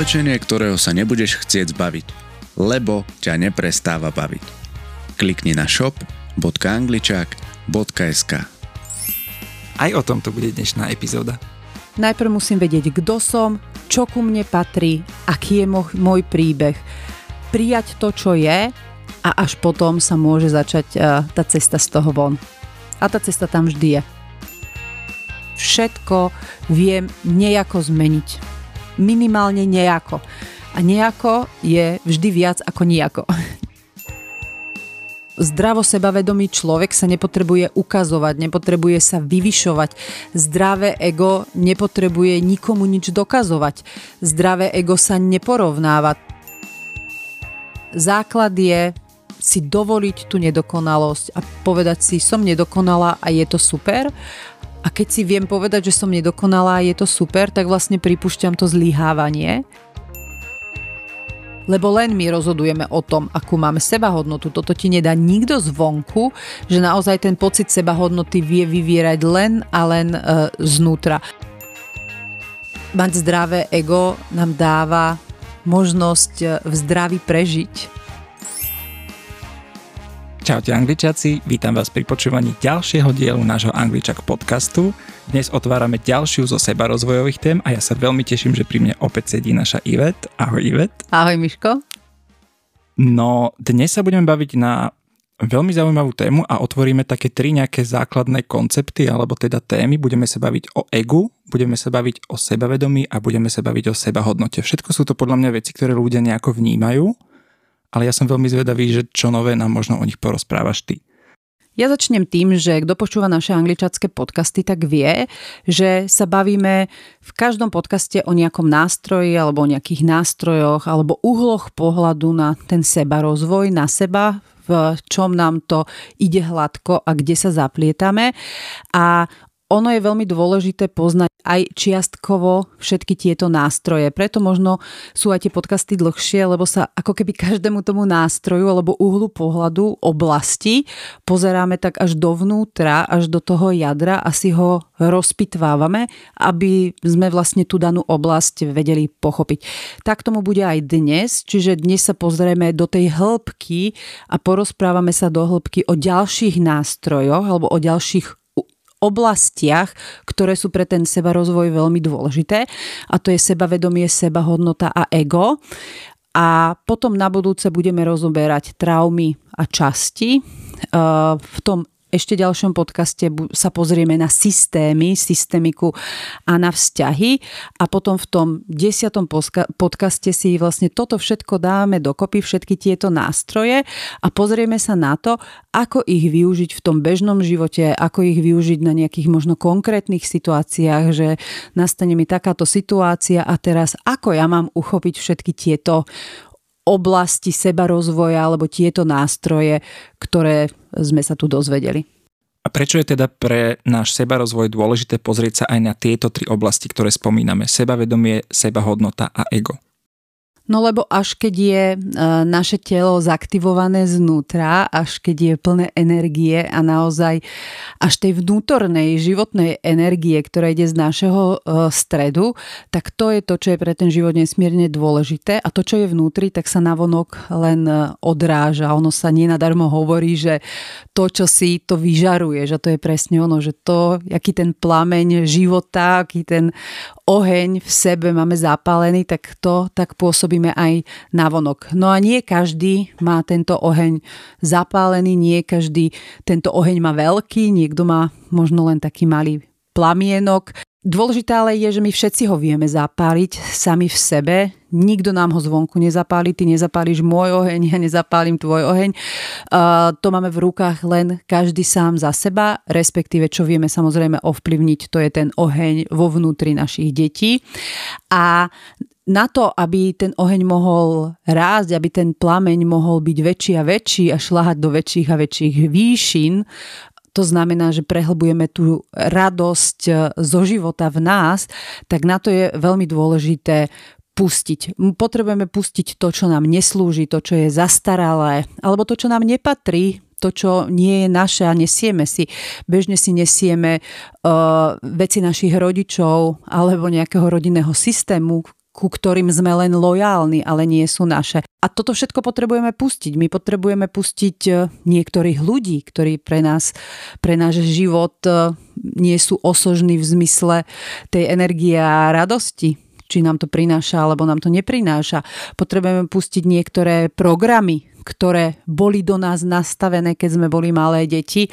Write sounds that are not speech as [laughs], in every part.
Oblečenie, ktorého sa nebudeš chcieť zbaviť, lebo ťa neprestáva baviť. Klikni na shop.angličák.sk Aj o tom to bude dnešná epizóda. Najprv musím vedieť, kto som, čo ku mne patrí, aký je môj príbeh. Prijať to, čo je a až potom sa môže začať uh, tá cesta z toho von. A tá cesta tam vždy je. Všetko viem nejako zmeniť minimálne nejako. A nejako je vždy viac ako nejako. [laughs] Zdravo sebavedomý človek sa nepotrebuje ukazovať, nepotrebuje sa vyvyšovať. Zdravé ego nepotrebuje nikomu nič dokazovať. Zdravé ego sa neporovnáva. Základ je si dovoliť tú nedokonalosť a povedať si, som nedokonalá a je to super a keď si viem povedať, že som nedokonalá je to super, tak vlastne pripúšťam to zlyhávanie. Lebo len my rozhodujeme o tom, akú máme sebahodnotu. Toto ti nedá nikto zvonku, že naozaj ten pocit sebahodnoty vie vyvierať len a len e, znútra. Mať zdravé ego nám dáva možnosť e, v zdraví prežiť Čaute angličaci, vítam vás pri počúvaní ďalšieho dielu nášho Angličak podcastu. Dnes otvárame ďalšiu zo seba rozvojových tém a ja sa veľmi teším, že pri mne opäť sedí naša Ivet. Ahoj Ivet. Ahoj Miško. No, dnes sa budeme baviť na veľmi zaujímavú tému a otvoríme také tri nejaké základné koncepty alebo teda témy. Budeme sa baviť o egu, budeme sa baviť o sebavedomí a budeme sa baviť o sebahodnote. Všetko sú to podľa mňa veci, ktoré ľudia nejako vnímajú ale ja som veľmi zvedavý, že čo nové nám možno o nich porozprávaš ty. Ja začnem tým, že kto počúva naše angličacké podcasty, tak vie, že sa bavíme v každom podcaste o nejakom nástroji alebo o nejakých nástrojoch alebo uhloch pohľadu na ten seba rozvoj, na seba, v čom nám to ide hladko a kde sa zaplietame. A ono je veľmi dôležité poznať aj čiastkovo všetky tieto nástroje. Preto možno sú aj tie podcasty dlhšie, lebo sa ako keby každému tomu nástroju alebo uhlu pohľadu oblasti pozeráme tak až dovnútra, až do toho jadra a si ho rozpitvávame, aby sme vlastne tú danú oblasť vedeli pochopiť. Tak tomu bude aj dnes, čiže dnes sa pozrieme do tej hĺbky a porozprávame sa do hĺbky o ďalších nástrojoch alebo o ďalších oblastiach, ktoré sú pre ten seba rozvoj veľmi dôležité a to je sebavedomie, sebahodnota a ego. A potom na budúce budeme rozoberať traumy a časti. V tom ešte ďalšom podcaste sa pozrieme na systémy, systémiku a na vzťahy. A potom v tom desiatom podcaste si vlastne toto všetko dáme dokopy, všetky tieto nástroje a pozrieme sa na to, ako ich využiť v tom bežnom živote, ako ich využiť na nejakých možno konkrétnych situáciách, že nastane mi takáto situácia a teraz ako ja mám uchopiť všetky tieto oblasti seba rozvoja alebo tieto nástroje, ktoré sme sa tu dozvedeli. A prečo je teda pre náš sebarozvoj dôležité pozrieť sa aj na tieto tri oblasti, ktoré spomíname? Sebavedomie, sebahodnota a ego. No lebo až keď je e, naše telo zaktivované znútra, až keď je plné energie a naozaj až tej vnútornej životnej energie, ktorá ide z našeho e, stredu, tak to je to, čo je pre ten život nesmierne dôležité a to, čo je vnútri, tak sa navonok len e, odráža. Ono sa nenadarmo hovorí, že to, čo si, to vyžaruje, že to je presne ono, že to, aký ten plameň života, aký ten oheň v sebe máme zapálený, tak to tak pôsobíme aj na vonok. No a nie každý má tento oheň zapálený, nie každý tento oheň má veľký, niekto má možno len taký malý plamienok. Dôležité ale je, že my všetci ho vieme zapáliť sami v sebe. Nikto nám ho zvonku nezapáli, ty nezapáliš môj oheň, ja nezapálim tvoj oheň. Uh, to máme v rukách len každý sám za seba, respektíve čo vieme samozrejme ovplyvniť, to je ten oheň vo vnútri našich detí. A na to, aby ten oheň mohol rásť, aby ten plameň mohol byť väčší a väčší a šľahať do väčších a väčších výšin, to znamená, že prehlbujeme tú radosť e, zo života v nás, tak na to je veľmi dôležité pustiť. Potrebujeme pustiť to, čo nám neslúži, to, čo je zastaralé, alebo to, čo nám nepatrí, to, čo nie je naše a nesieme si. Bežne si nesieme uh, veci našich rodičov alebo nejakého rodinného systému, ku ktorým sme len lojálni, ale nie sú naše. A toto všetko potrebujeme pustiť. My potrebujeme pustiť e, niektorých ľudí, ktorí pre nás, pre náš život e, nie sú osožní v zmysle tej energie a radosti či nám to prináša alebo nám to neprináša. Potrebujeme pustiť niektoré programy, ktoré boli do nás nastavené, keď sme boli malé deti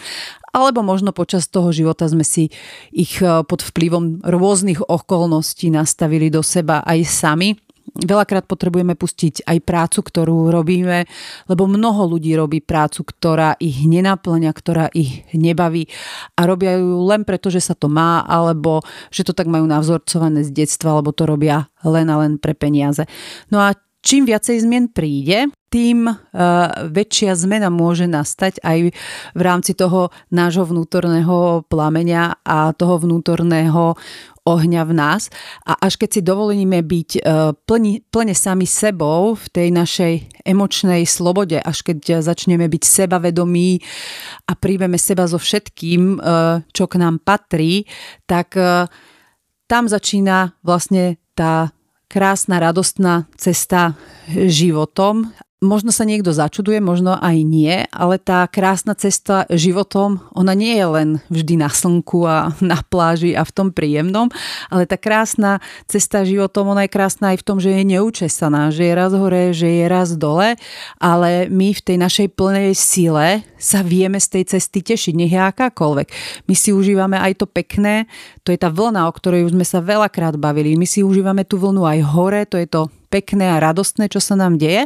alebo možno počas toho života sme si ich e, pod vplyvom rôznych okolností nastavili do seba aj sami. Veľakrát potrebujeme pustiť aj prácu, ktorú robíme, lebo mnoho ľudí robí prácu, ktorá ich nenaplňa, ktorá ich nebaví a robia ju len preto, že sa to má, alebo že to tak majú navzorcované z detstva, alebo to robia len a len pre peniaze. No a čím viacej zmien príde, tým uh, väčšia zmena môže nastať aj v rámci toho nášho vnútorného plameňa a toho vnútorného ohňa v nás. A až keď si dovolíme byť uh, plni, plne sami sebou v tej našej emočnej slobode, až keď začneme byť sebavedomí a príjmeme seba so všetkým, uh, čo k nám patrí, tak tam začína vlastne tá krásna, radostná cesta životom Možno sa niekto začuduje, možno aj nie, ale tá krásna cesta životom, ona nie je len vždy na slnku a [laughs] na pláži a v tom príjemnom, ale tá krásna cesta životom, ona je krásna aj v tom, že je neúčesaná, že je raz hore, že je raz dole, ale my v tej našej plnej sile sa vieme z tej cesty tešiť, nech je akákoľvek. My si užívame aj to pekné, to je tá vlna, o ktorej už sme sa veľakrát bavili. My si užívame tú vlnu aj hore, to je to pekné a radostné, čo sa nám deje,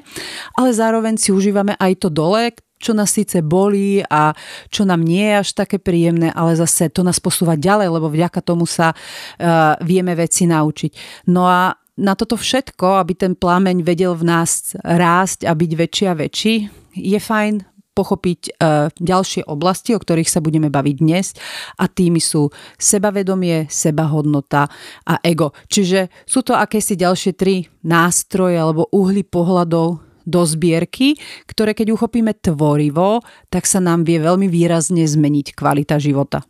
ale zároveň si užívame aj to dole, čo nás síce bolí a čo nám nie je až také príjemné, ale zase to nás posúva ďalej, lebo vďaka tomu sa uh, vieme veci naučiť. No a na toto všetko, aby ten plameň vedel v nás rásť a byť väčší a väčší, je fajn pochopiť e, ďalšie oblasti, o ktorých sa budeme baviť dnes a tými sú sebavedomie, sebahodnota a ego. Čiže sú to akési ďalšie tri nástroje alebo uhly pohľadov do zbierky, ktoré keď uchopíme tvorivo, tak sa nám vie veľmi výrazne zmeniť kvalita života.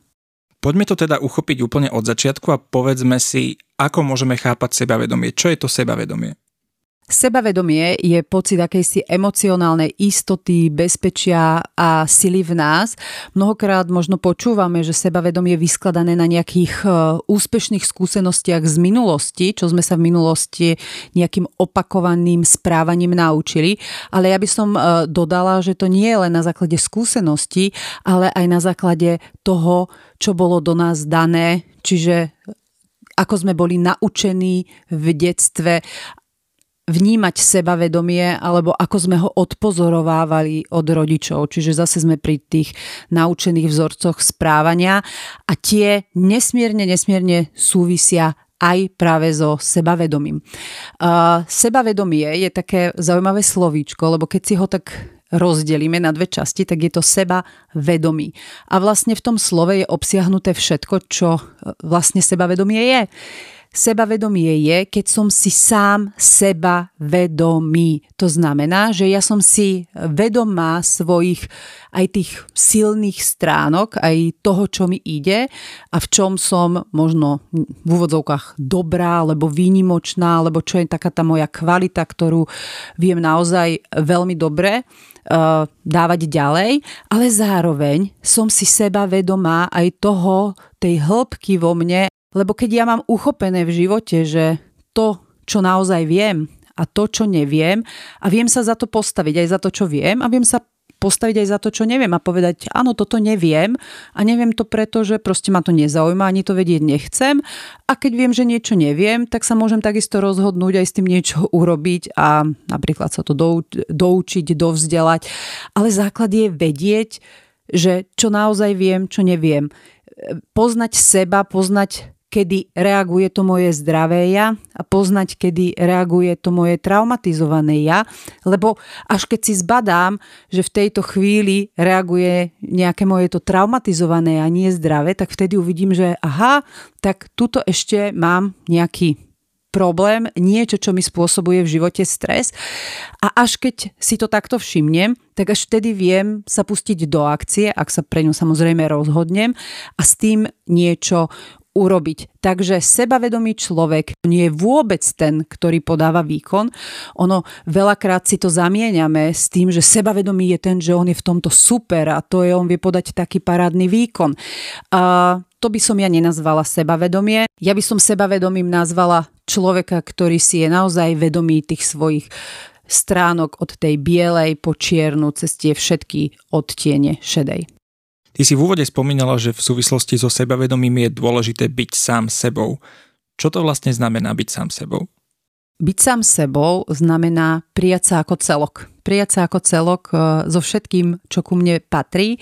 Poďme to teda uchopiť úplne od začiatku a povedzme si, ako môžeme chápať sebavedomie. Čo je to sebavedomie? Sebavedomie je pocit akejsi emocionálnej istoty, bezpečia a sily v nás. Mnohokrát možno počúvame, že sebavedomie je vyskladané na nejakých e, úspešných skúsenostiach z minulosti, čo sme sa v minulosti nejakým opakovaným správaním naučili. Ale ja by som e, dodala, že to nie je len na základe skúseností, ale aj na základe toho, čo bolo do nás dané, čiže ako sme boli naučení v detstve vnímať sebavedomie alebo ako sme ho odpozorovávali od rodičov. Čiže zase sme pri tých naučených vzorcoch správania a tie nesmierne, nesmierne súvisia aj práve so sebavedomím. Uh, sebavedomie je také zaujímavé slovíčko, lebo keď si ho tak rozdelíme na dve časti, tak je to seba vedomí. A vlastne v tom slove je obsiahnuté všetko, čo vlastne sebavedomie je. Sebavedomie je, keď som si sám seba vedomý. To znamená, že ja som si vedomá svojich aj tých silných stránok, aj toho, čo mi ide a v čom som možno v úvodzovkách dobrá, alebo výnimočná, alebo čo je taká tá moja kvalita, ktorú viem naozaj veľmi dobre uh, dávať ďalej, ale zároveň som si seba vedomá aj toho, tej hĺbky vo mne lebo keď ja mám uchopené v živote, že to, čo naozaj viem a to, čo neviem a viem sa za to postaviť aj za to, čo viem a viem sa postaviť aj za to, čo neviem a povedať, áno, toto neviem a neviem to preto, že proste ma to nezaujíma, ani to vedieť nechcem a keď viem, že niečo neviem, tak sa môžem takisto rozhodnúť aj s tým niečo [laughs] urobiť a napríklad sa to doučiť, dovzdelať. Ale základ je vedieť, že čo naozaj viem, čo neviem. Poznať seba, poznať kedy reaguje to moje zdravé ja a poznať, kedy reaguje to moje traumatizované ja, lebo až keď si zbadám, že v tejto chvíli reaguje nejaké moje to traumatizované a nie zdravé, tak vtedy uvidím, že aha, tak tuto ešte mám nejaký problém, niečo, čo mi spôsobuje v živote stres. A až keď si to takto všimnem, tak až vtedy viem sa pustiť do akcie, ak sa pre ňu samozrejme rozhodnem a s tým niečo urobiť. Takže sebavedomý človek nie je vôbec ten, ktorý podáva výkon. Ono veľakrát si to zamieňame s tým, že sebavedomý je ten, že on je v tomto super a to je, on vie podať taký parádny výkon. A to by som ja nenazvala sebavedomie. Ja by som sebavedomým nazvala človeka, ktorý si je naozaj vedomý tých svojich stránok od tej bielej po čiernu cez tie všetky odtiene šedej. Ty si v úvode spomínala, že v súvislosti so sebavedomím je dôležité byť sám sebou. Čo to vlastne znamená byť sám sebou? Byť sám sebou znamená prijať sa ako celok. Prijať sa ako celok e, so všetkým, čo ku mne patrí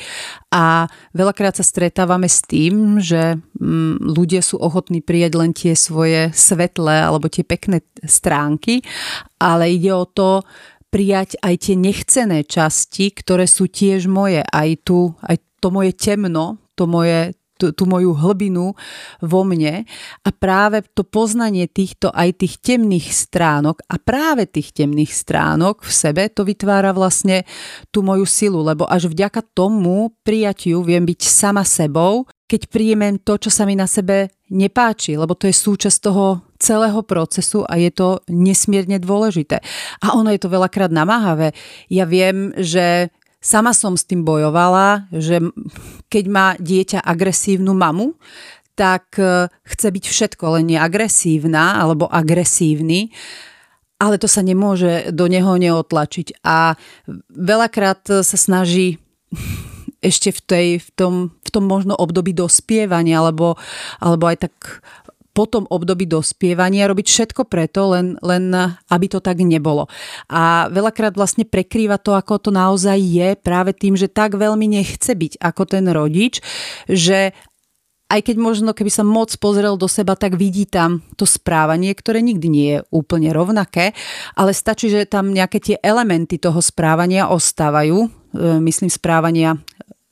a veľakrát sa stretávame s tým, že mm, ľudia sú ochotní prijať len tie svoje svetlé alebo tie pekné stránky, ale ide o to prijať aj tie nechcené časti, ktoré sú tiež moje, aj tu, aj to moje temno, to moje, tú, tú moju hlbinu vo mne. A práve to poznanie týchto aj tých temných stránok a práve tých temných stránok v sebe to vytvára vlastne tú moju silu, lebo až vďaka tomu prijatiu viem byť sama sebou, keď príjmem to, čo sa mi na sebe nepáči, lebo to je súčasť toho celého procesu a je to nesmierne dôležité. A ono je to veľakrát namáhavé. Ja viem, že Sama som s tým bojovala, že keď má dieťa agresívnu mamu, tak e, chce byť všetko, len nie agresívna alebo agresívny, ale to sa nemôže do neho neotlačiť. A veľakrát sa snaží [laughs] ešte v, tej, v, tom, v tom možno období dospievania, alebo, alebo aj tak po tom období dospievania robiť všetko preto, len, len aby to tak nebolo. A veľakrát vlastne prekrýva to, ako to naozaj je, práve tým, že tak veľmi nechce byť ako ten rodič, že aj keď možno, keby sa moc pozrel do seba, tak vidí tam to správanie, ktoré nikdy nie je úplne rovnaké, ale stačí, že tam nejaké tie elementy toho správania ostávajú, e, myslím správania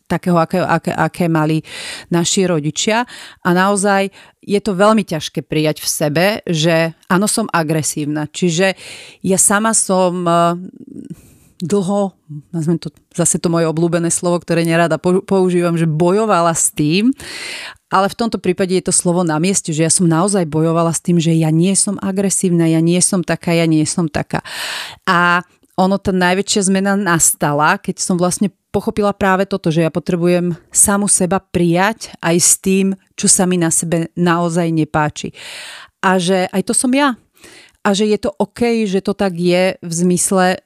takého, aké, aké, aké mali naši rodičia. A naozaj je to veľmi ťažké prijať v sebe, že áno, som agresívna. Čiže ja sama som eh, dlho, nazvem to zase to moje obľúbené slovo, ktoré nerada používam, že bojovala s tým, ale v tomto prípade je to slovo na mieste, že ja som naozaj bojovala s tým, že ja nie som agresívna, ja nie som taká, ja nie som taká. A ono, tá najväčšia zmena nastala, keď som vlastne pochopila práve toto, že ja potrebujem samu seba prijať aj s tým, čo sa mi na sebe naozaj nepáči. A že aj to som ja. A že je to OK, že to tak je v zmysle,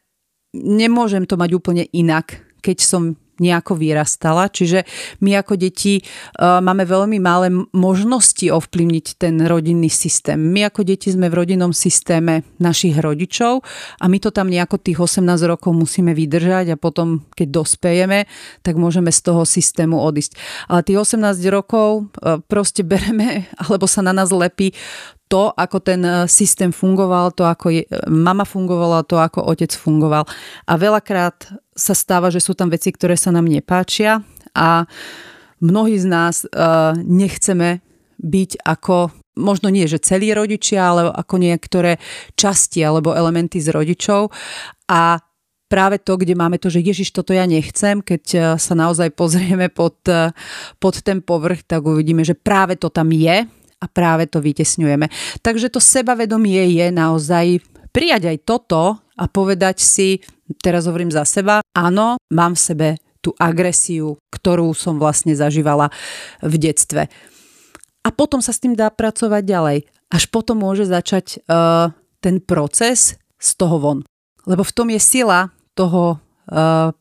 nemôžem to mať úplne inak, keď som nejako vyrastala. Čiže my ako deti uh, máme veľmi malé možnosti ovplyvniť ten rodinný systém. My ako deti sme v rodinnom systéme našich rodičov a my to tam nejako tých 18 rokov musíme vydržať a potom, keď dospejeme, tak môžeme z toho systému odísť. Ale tých 18 rokov uh, proste bereme, alebo sa na nás lepí to, ako ten e, systém fungoval, to, ako je, mama fungovala, to, ako otec fungoval. A veľakrát sa stáva, že sú tam veci, ktoré sa nám nepáčia a mnohí z nás uh, nechceme byť ako možno nie, že celí rodičia, ale ako niektoré časti alebo elementy z rodičov a práve to, kde máme to, že Ježiš, toto ja nechcem, keď sa naozaj pozrieme pod, pod ten povrch, tak uvidíme, že práve to tam je a práve to vytesňujeme. Takže to sebavedomie je naozaj prijať aj toto a povedať si, teraz hovorím za seba, áno, mám v sebe tú agresiu, ktorú som vlastne zažívala v detstve. A potom sa s tým dá pracovať ďalej. Až potom môže začať uh, ten proces z toho von. Lebo v tom je sila toho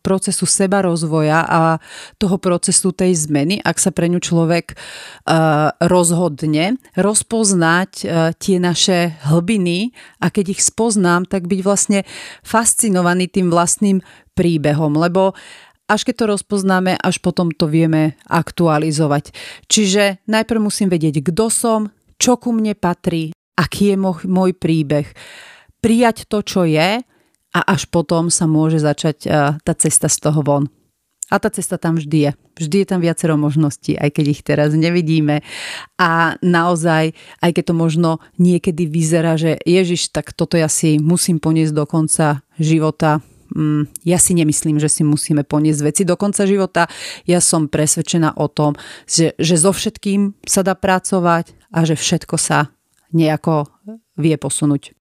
procesu seba rozvoja a toho procesu tej zmeny, ak sa pre ňu človek eh, rozhodne rozpoznať eh, tie naše hlbiny a keď ich spoznám, tak byť vlastne fascinovaný tým vlastným príbehom, lebo až keď to rozpoznáme, až potom to vieme aktualizovať. Čiže najprv musím vedieť, kto som, čo ku mne patrí, aký je môj príbeh. Prijať to, čo je a až potom sa môže začať eh, tá cesta z toho von. A tá cesta tam vždy je. Vždy je tam viacero možností, aj keď ich teraz nevidíme. A naozaj, aj keď to možno niekedy vyzerá, že Ježiš, tak toto ja si musím poniesť do konca života, mm, ja si nemyslím, že si musíme poniesť veci do konca života. Ja som presvedčená o tom, že, že so všetkým sa dá pracovať a že všetko sa nejako vie posunúť.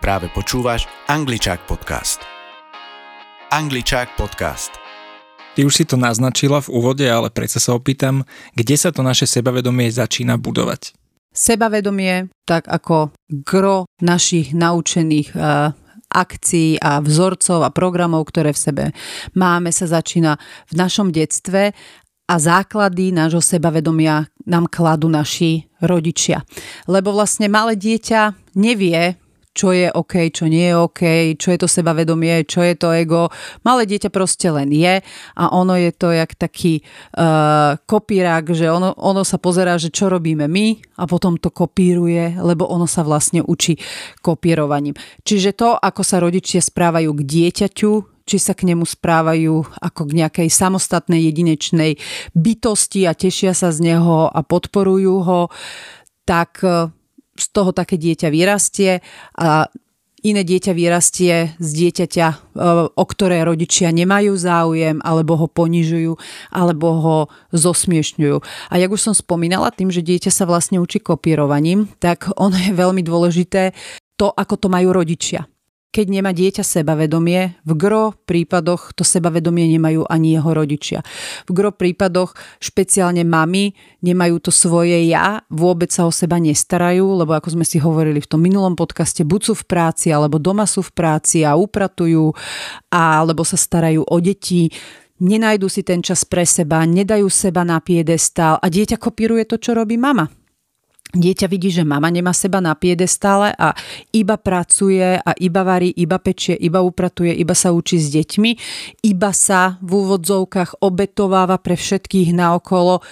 Práve počúvaš Angličák podcast. Angličák podcast. Ty už si to naznačila v úvode, ale predsa sa opýtam, kde sa to naše sebavedomie začína budovať? Sebavedomie, tak ako gro našich naučených uh, akcií a vzorcov a programov, ktoré v sebe máme, sa začína v našom detstve a základy nášho sebavedomia nám kladú naši rodičia. Lebo vlastne malé dieťa nevie, čo je OK, čo nie je OK, čo je to sebavedomie, čo je to ego. Malé dieťa proste len je a ono je to jak taký uh, kopírák, že ono, ono sa pozerá, že čo robíme my a potom to kopíruje, lebo ono sa vlastne učí kopírovaním. Čiže to, ako sa rodičia správajú k dieťaťu, či sa k nemu správajú ako k nejakej samostatnej jedinečnej bytosti a tešia sa z neho a podporujú ho, tak z toho také dieťa vyrastie a iné dieťa vyrastie z dieťaťa, e, o ktoré rodičia nemajú záujem, alebo ho ponižujú, alebo ho zosmiešňujú. A jak už som spomínala, tým, že dieťa sa vlastne učí kopírovaním, tak ono je veľmi dôležité to, ako to majú rodičia keď nemá dieťa sebavedomie, v gro prípadoch to sebavedomie nemajú ani jeho rodičia. V gro prípadoch špeciálne mami nemajú to svoje ja, vôbec sa o seba nestarajú, lebo ako sme si hovorili v tom minulom podcaste, buď sú v práci, alebo doma sú v práci a upratujú, alebo sa starajú o deti, nenajdu si ten čas pre seba, nedajú seba na piedestál a dieťa kopíruje to, čo robí mama Dieťa vidí, že mama nemá seba na piedestále a iba pracuje a iba varí, iba pečie, iba upratuje, iba sa učí s deťmi, iba sa v úvodzovkách obetováva pre všetkých naokolo,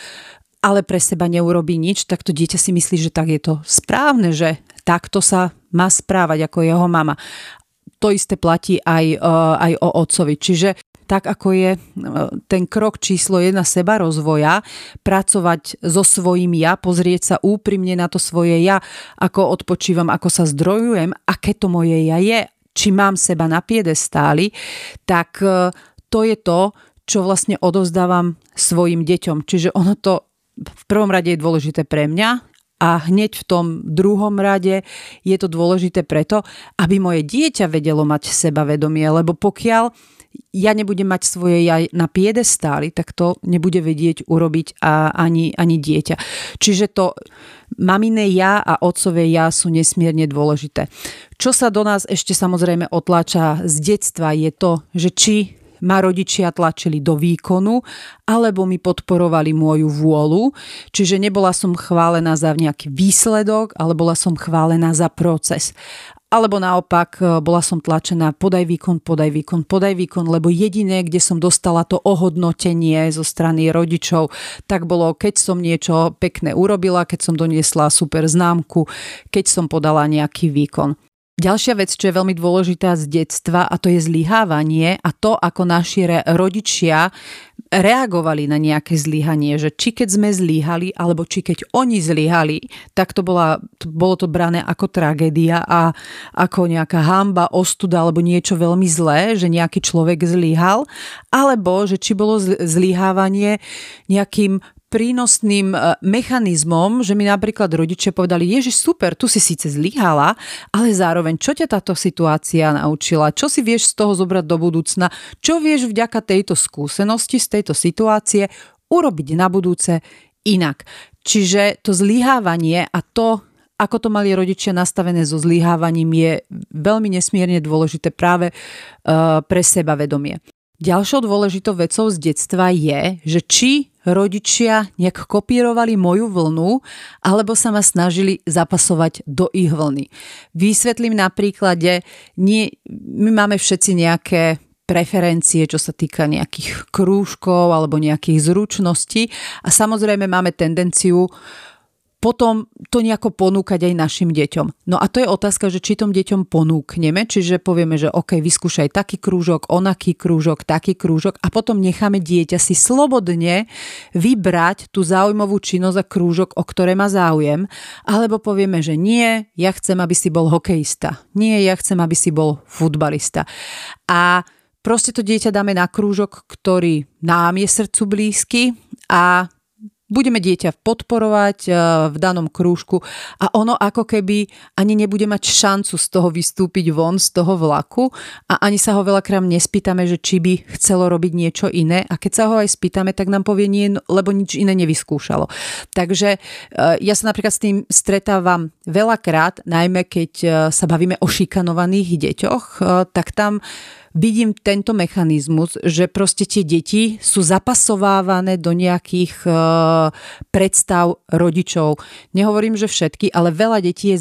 ale pre seba neurobí nič, tak to dieťa si myslí, že tak je to správne, že takto sa má správať ako jeho mama. To isté platí aj, e, aj o otcovi. Čiže tak ako je e, ten krok číslo jedna seba rozvoja, pracovať so svojím ja, pozrieť sa úprimne na to svoje ja, ako odpočívam, ako sa zdrojujem, aké to moje ja je, či mám seba na piedestáli, tak e, to je to, čo vlastne odovzdávam svojim deťom. Čiže ono to v prvom rade je dôležité pre mňa, a hneď v tom druhom rade je to dôležité preto, aby moje dieťa vedelo mať sebavedomie, lebo pokiaľ ja nebudem mať svoje ja na piedestáli, tak to nebude vedieť urobiť a ani, ani dieťa. Čiže to maminé ja a otcové ja sú nesmierne dôležité. Čo sa do nás ešte samozrejme otláča z detstva je to, že či ma rodičia tlačili do výkonu, alebo mi podporovali moju vôľu, čiže nebola som chválená za nejaký výsledok, ale bola som chválená za proces alebo naopak e, bola som tlačená podaj výkon, podaj výkon, podaj výkon, lebo jediné, kde som dostala to ohodnotenie zo strany rodičov, tak bolo, keď som niečo pekné urobila, keď som doniesla super známku, keď som podala nejaký výkon. Ďalšia vec, čo je veľmi dôležitá z detstva a to je zlyhávanie a to, ako naši rodičia reagovali na nejaké zlyhanie, že či keď sme zlyhali, alebo či keď oni zlyhali, tak to, bola, bolo to brané ako tragédia a ako nejaká hamba, ostuda alebo niečo veľmi zlé, že nejaký človek zlyhal, alebo že či bolo zlyhávanie nejakým prínosným e, mechanizmom, že mi napríklad rodičia povedali, Ježiš, super, tu si síce zlyhala, ale zároveň, čo ťa táto situácia naučila, čo si vieš z toho zobrať do budúcna, čo vieš vďaka tejto skúsenosti, z tejto situácie urobiť na budúce inak. Čiže to zlyhávanie a to, ako to mali rodičia nastavené so zlyhávaním, je veľmi nesmierne dôležité práve uh, pre sebavedomie. Ďalšou dôležitou vecou z detstva je, že či rodičia nejak kopírovali moju vlnu, alebo sa ma snažili zapasovať do ich vlny. Vysvetlím na príklade, nie, my máme všetci nejaké preferencie, čo sa týka nejakých krúžkov alebo nejakých zručností a samozrejme máme tendenciu potom to nejako ponúkať aj našim deťom. No a to je otázka, že či tom deťom ponúkneme, čiže povieme, že OK, vyskúšaj taký krúžok, onaký krúžok, taký krúžok a potom necháme dieťa si slobodne vybrať tú záujmovú činnosť a krúžok, o ktoré má záujem, alebo povieme, že nie, ja chcem, aby si bol hokejista. Nie, ja chcem, aby si bol futbalista. A proste to dieťa dáme na krúžok, ktorý nám je srdcu blízky a budeme dieťa podporovať eh, v danom krúžku a ono ako keby ani nebude mať šancu z toho vystúpiť von z toho vlaku a ani sa ho veľakrát nespýtame, že či by chcelo robiť niečo iné a keď sa ho aj spýtame, tak nám povie nie, lebo nič iné nevyskúšalo. Takže eh, ja sa napríklad s tým stretávam veľakrát, najmä keď eh, sa bavíme o šikanovaných deťoch, tak tam vidím tento mechanizmus, že proste tie deti sú zapasovávané do nejakých e, predstav rodičov. Nehovorím, že všetky, ale veľa detí je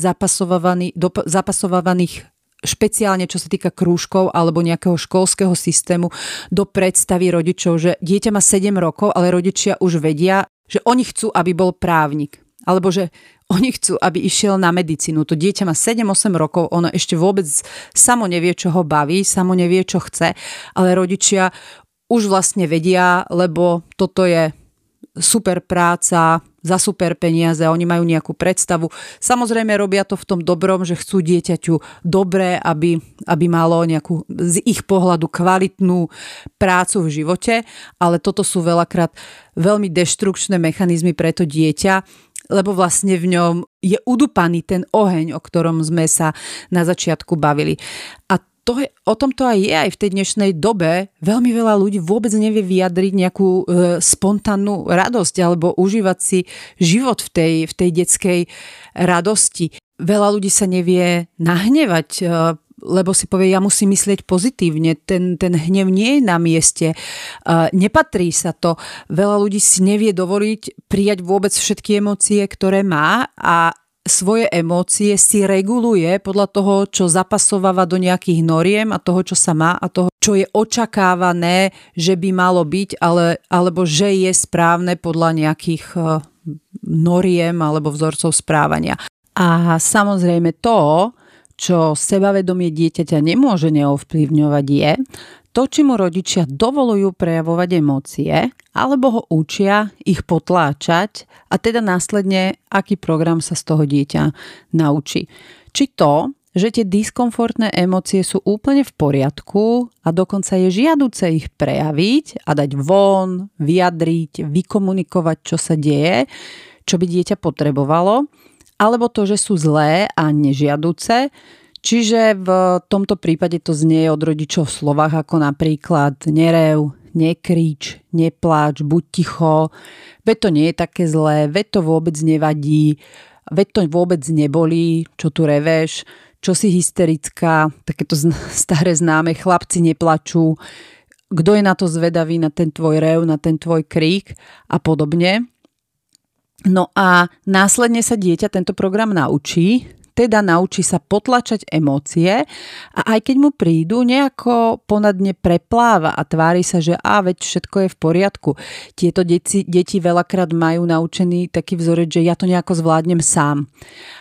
do, zapasovávaných špeciálne čo sa týka krúžkov alebo nejakého školského systému do predstavy rodičov, že dieťa má 7 rokov, ale rodičia už vedia, že oni chcú, aby bol právnik. Alebo že oni chcú, aby išiel na medicínu. To dieťa má 7-8 rokov, ono ešte vôbec samo nevie, čo ho baví, samo nevie, čo chce, ale rodičia už vlastne vedia, lebo toto je super práca, za super peniaze, oni majú nejakú predstavu. Samozrejme robia to v tom dobrom, že chcú dieťaťu dobré, aby, aby malo nejakú z ich pohľadu kvalitnú prácu v živote, ale toto sú veľakrát veľmi deštrukčné mechanizmy pre to dieťa, lebo vlastne v ňom je udupaný ten oheň, o ktorom sme sa na začiatku bavili. A to je, o tom to aj je aj v tej dnešnej dobe. Veľmi veľa ľudí vôbec nevie vyjadriť nejakú e, spontánnu radosť alebo užívať si život v tej, v tej detskej radosti. Veľa ľudí sa nevie nahnevať e, lebo si povie, ja musím myslieť pozitívne, ten, ten hnev nie je na mieste, nepatrí sa to. Veľa ľudí si nevie dovoliť prijať vôbec všetky emócie, ktoré má a svoje emócie si reguluje podľa toho, čo zapasováva do nejakých noriem a toho, čo sa má a toho, čo je očakávané, že by malo byť, ale, alebo že je správne podľa nejakých uh, noriem alebo vzorcov správania. A samozrejme to, čo sebavedomie dieťaťa nemôže neovplyvňovať je to, či mu rodičia dovolujú prejavovať emócie, alebo ho učia ich potláčať a teda následne, aký program sa z toho dieťa naučí. Či to, že tie diskomfortné emócie sú úplne v poriadku a dokonca je žiaduce ich prejaviť a dať von, vyjadriť, vykomunikovať, čo sa deje, čo by dieťa potrebovalo, alebo to, že sú zlé a nežiaduce. Čiže v tomto prípade to znie od rodičov v slovách ako napríklad nerev, nekrič, nepláč, buď ticho, veď to nie je také zlé, veď to vôbec nevadí, veď to vôbec nebolí, čo tu reveš, čo si hysterická, takéto [laughs] staré známe, chlapci neplačú, kto je na to zvedavý, na ten tvoj rev, na ten tvoj krík a podobne. No a následne sa dieťa tento program naučí, teda naučí sa potlačať emócie a aj keď mu prídu, nejako ponadne prepláva a tvári sa, že a veď všetko je v poriadku. Tieto deti, deti veľakrát majú naučený taký vzorec, že ja to nejako zvládnem sám.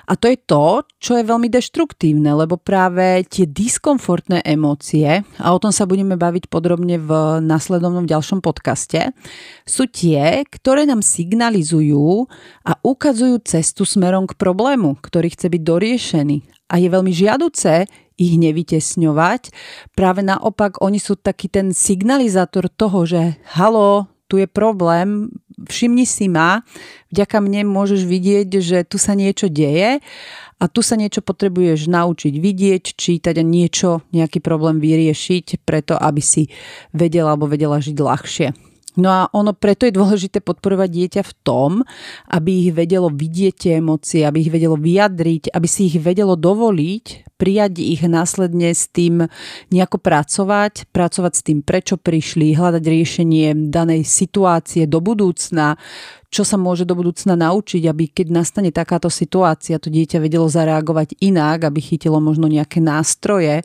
A to je to, čo je veľmi deštruktívne, lebo práve tie diskomfortné emócie, a o tom sa budeme baviť podrobne v nasledovnom ďalšom podcaste, sú tie, ktoré nám signalizujú a ukazujú cestu smerom k problému, ktorý chce byť doriešený a je veľmi žiaduce ich nevytesňovať. Práve naopak, oni sú taký ten signalizátor toho, že halo, tu je problém, všimni si ma, vďaka mne môžeš vidieť, že tu sa niečo deje a tu sa niečo potrebuješ naučiť vidieť, čítať a niečo, nejaký problém vyriešiť, preto aby si vedela alebo vedela žiť ľahšie. No a ono preto je dôležité podporovať dieťa v tom, aby ich vedelo vidieť tie emócie, aby ich vedelo vyjadriť, aby si ich vedelo dovoliť, prijať ich následne s tým nejako pracovať, pracovať s tým, prečo prišli, hľadať riešenie danej situácie do budúcna, čo sa môže do budúcna naučiť, aby keď nastane takáto situácia, to dieťa vedelo zareagovať inak, aby chytilo možno nejaké nástroje,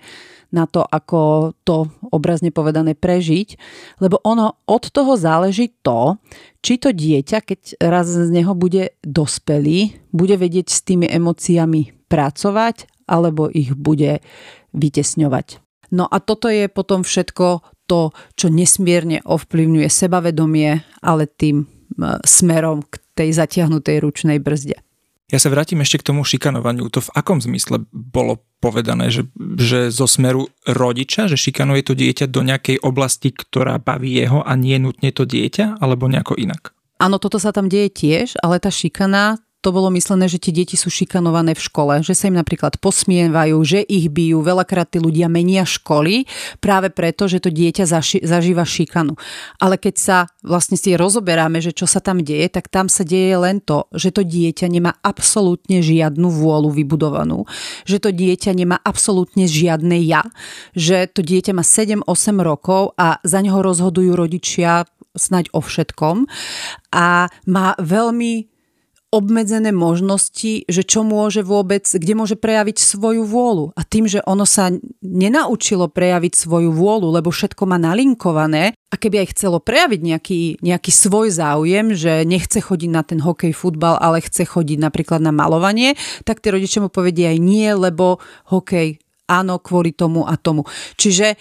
na to, ako to obrazne povedané prežiť, lebo ono od toho záleží to, či to dieťa, keď raz z neho bude dospelý, bude vedieť s tými emóciami pracovať, alebo ich bude vytesňovať. No a toto je potom všetko to, čo nesmierne ovplyvňuje sebavedomie, ale tým smerom k tej zatiahnutej ručnej brzde. Ja sa vrátim ešte k tomu šikanovaniu. To v akom zmysle bolo povedané, že, že zo smeru rodiča, že šikanuje to dieťa do nejakej oblasti, ktorá baví jeho a nie nutne to dieťa, alebo nejako inak? Áno, toto sa tam deje tiež, ale tá šikana to bolo myslené, že tie deti sú šikanované v škole, že sa im napríklad posmievajú, že ich bijú. Veľakrát tí ľudia menia školy práve preto, že to dieťa zaši- zažíva šikanu. Ale keď sa vlastne si rozoberáme, že čo sa tam deje, tak tam sa deje len to, že to dieťa nemá absolútne žiadnu vôľu vybudovanú, že to dieťa nemá absolútne žiadne ja, že to dieťa má 7-8 rokov a za neho rozhodujú rodičia snaď o všetkom a má veľmi obmedzené možnosti, že čo môže vôbec, kde môže prejaviť svoju vôľu. A tým, že ono sa nenaučilo prejaviť svoju vôľu, lebo všetko má nalinkované, a keby aj chcelo prejaviť nejaký, nejaký svoj záujem, že nechce chodiť na ten hokej, futbal, ale chce chodiť napríklad na malovanie, tak tie rodičia mu povedia aj nie, lebo hokej áno, kvôli tomu a tomu. Čiže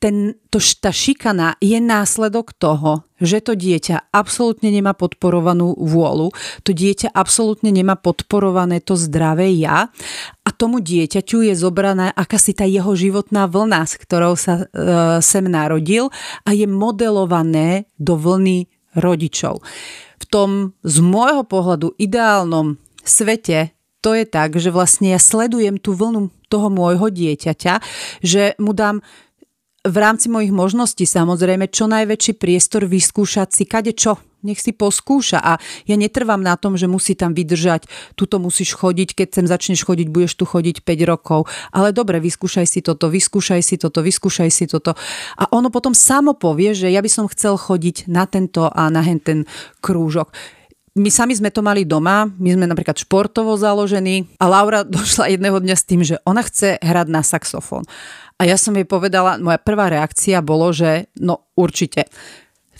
ten, to, tá šikana je následok toho, že to dieťa absolútne nemá podporovanú vôľu, to dieťa absolútne nemá podporované to zdravé ja a tomu dieťaťu je zobraná akási tá jeho životná vlna, s ktorou sa e, sem narodil a je modelované do vlny rodičov. V tom z môjho pohľadu ideálnom svete to je tak, že vlastne ja sledujem tú vlnu toho môjho dieťaťa, že mu dám v rámci mojich možností samozrejme čo najväčší priestor vyskúšať si kade čo. Nech si poskúša a ja netrvám na tom, že musí tam vydržať, tuto musíš chodiť, keď sem začneš chodiť, budeš tu chodiť 5 rokov. Ale dobre, vyskúšaj si toto, vyskúšaj si toto, vyskúšaj si toto. A ono potom samo povie, že ja by som chcel chodiť na tento a na ten krúžok my sami sme to mali doma, my sme napríklad športovo založení a Laura [laughs] došla jedného dňa s tým, že ona chce hrať na saxofón. A ja som jej povedala, moja prvá reakcia bolo, že no určite.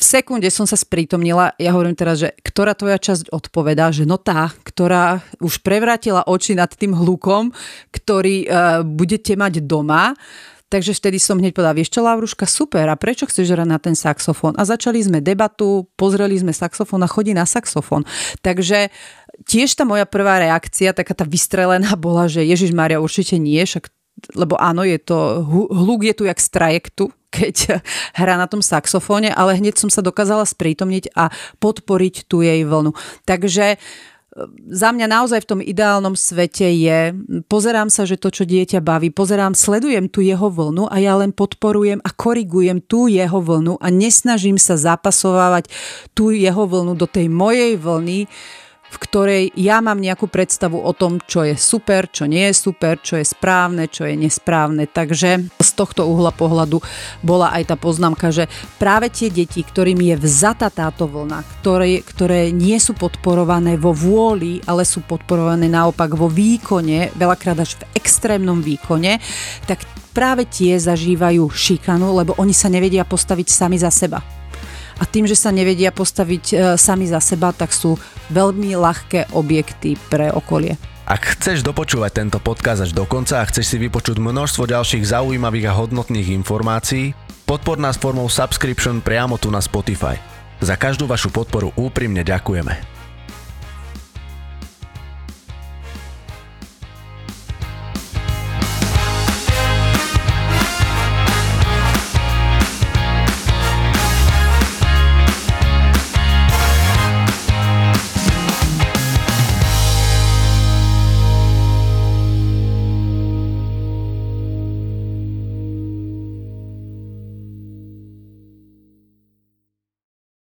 V sekunde som sa sprítomnila, ja hovorím teraz, že ktorá tvoja časť odpovedá, že no tá, ktorá už prevrátila oči nad tým hlukom, ktorý uh, budete mať doma, Takže vtedy som hneď povedala, vieš čo, Lavruška, super, a prečo chceš hrať na ten saxofón? A začali sme debatu, pozreli sme saxofón a chodí na saxofón. Takže tiež tá moja prvá reakcia, taká tá vystrelená [laughs] bola, že Ježiš Maria určite nie, však lebo áno, je to, hluk je tu jak z trajektu, [laughs] keď hrá na tom saxofóne, ale hneď som sa dokázala sprítomniť a podporiť tú jej vlnu. Takže e, za mňa naozaj v tom ideálnom svete je, pozerám sa, že to, čo dieťa baví, pozerám, sledujem tú jeho vlnu a ja len podporujem a korigujem tú jeho vlnu a nesnažím sa zapasovávať tú jeho vlnu do tej mojej vlny, v ktorej ja mám nejakú predstavu o tom, čo je super, čo nie je super, čo je správne, čo je nesprávne. Takže z tohto uhla pohľadu bola aj tá poznámka, že práve tie deti, ktorým je vzata táto vlna, ktoré, ktoré nie sú podporované vo vôli, ale sú podporované naopak vo výkone, veľakrát až v extrémnom výkone, tak práve tie zažívajú šikanu, lebo oni sa nevedia postaviť sami za seba a tým, že sa nevedia postaviť e, sami za seba, tak sú veľmi ľahké objekty pre okolie. Ak chceš dopočúvať tento podcast až do konca a chceš si vypočuť množstvo ďalších zaujímavých a hodnotných informácií, podpor nás formou subscription priamo tu na Spotify. Za každú vašu podporu úprimne ďakujeme.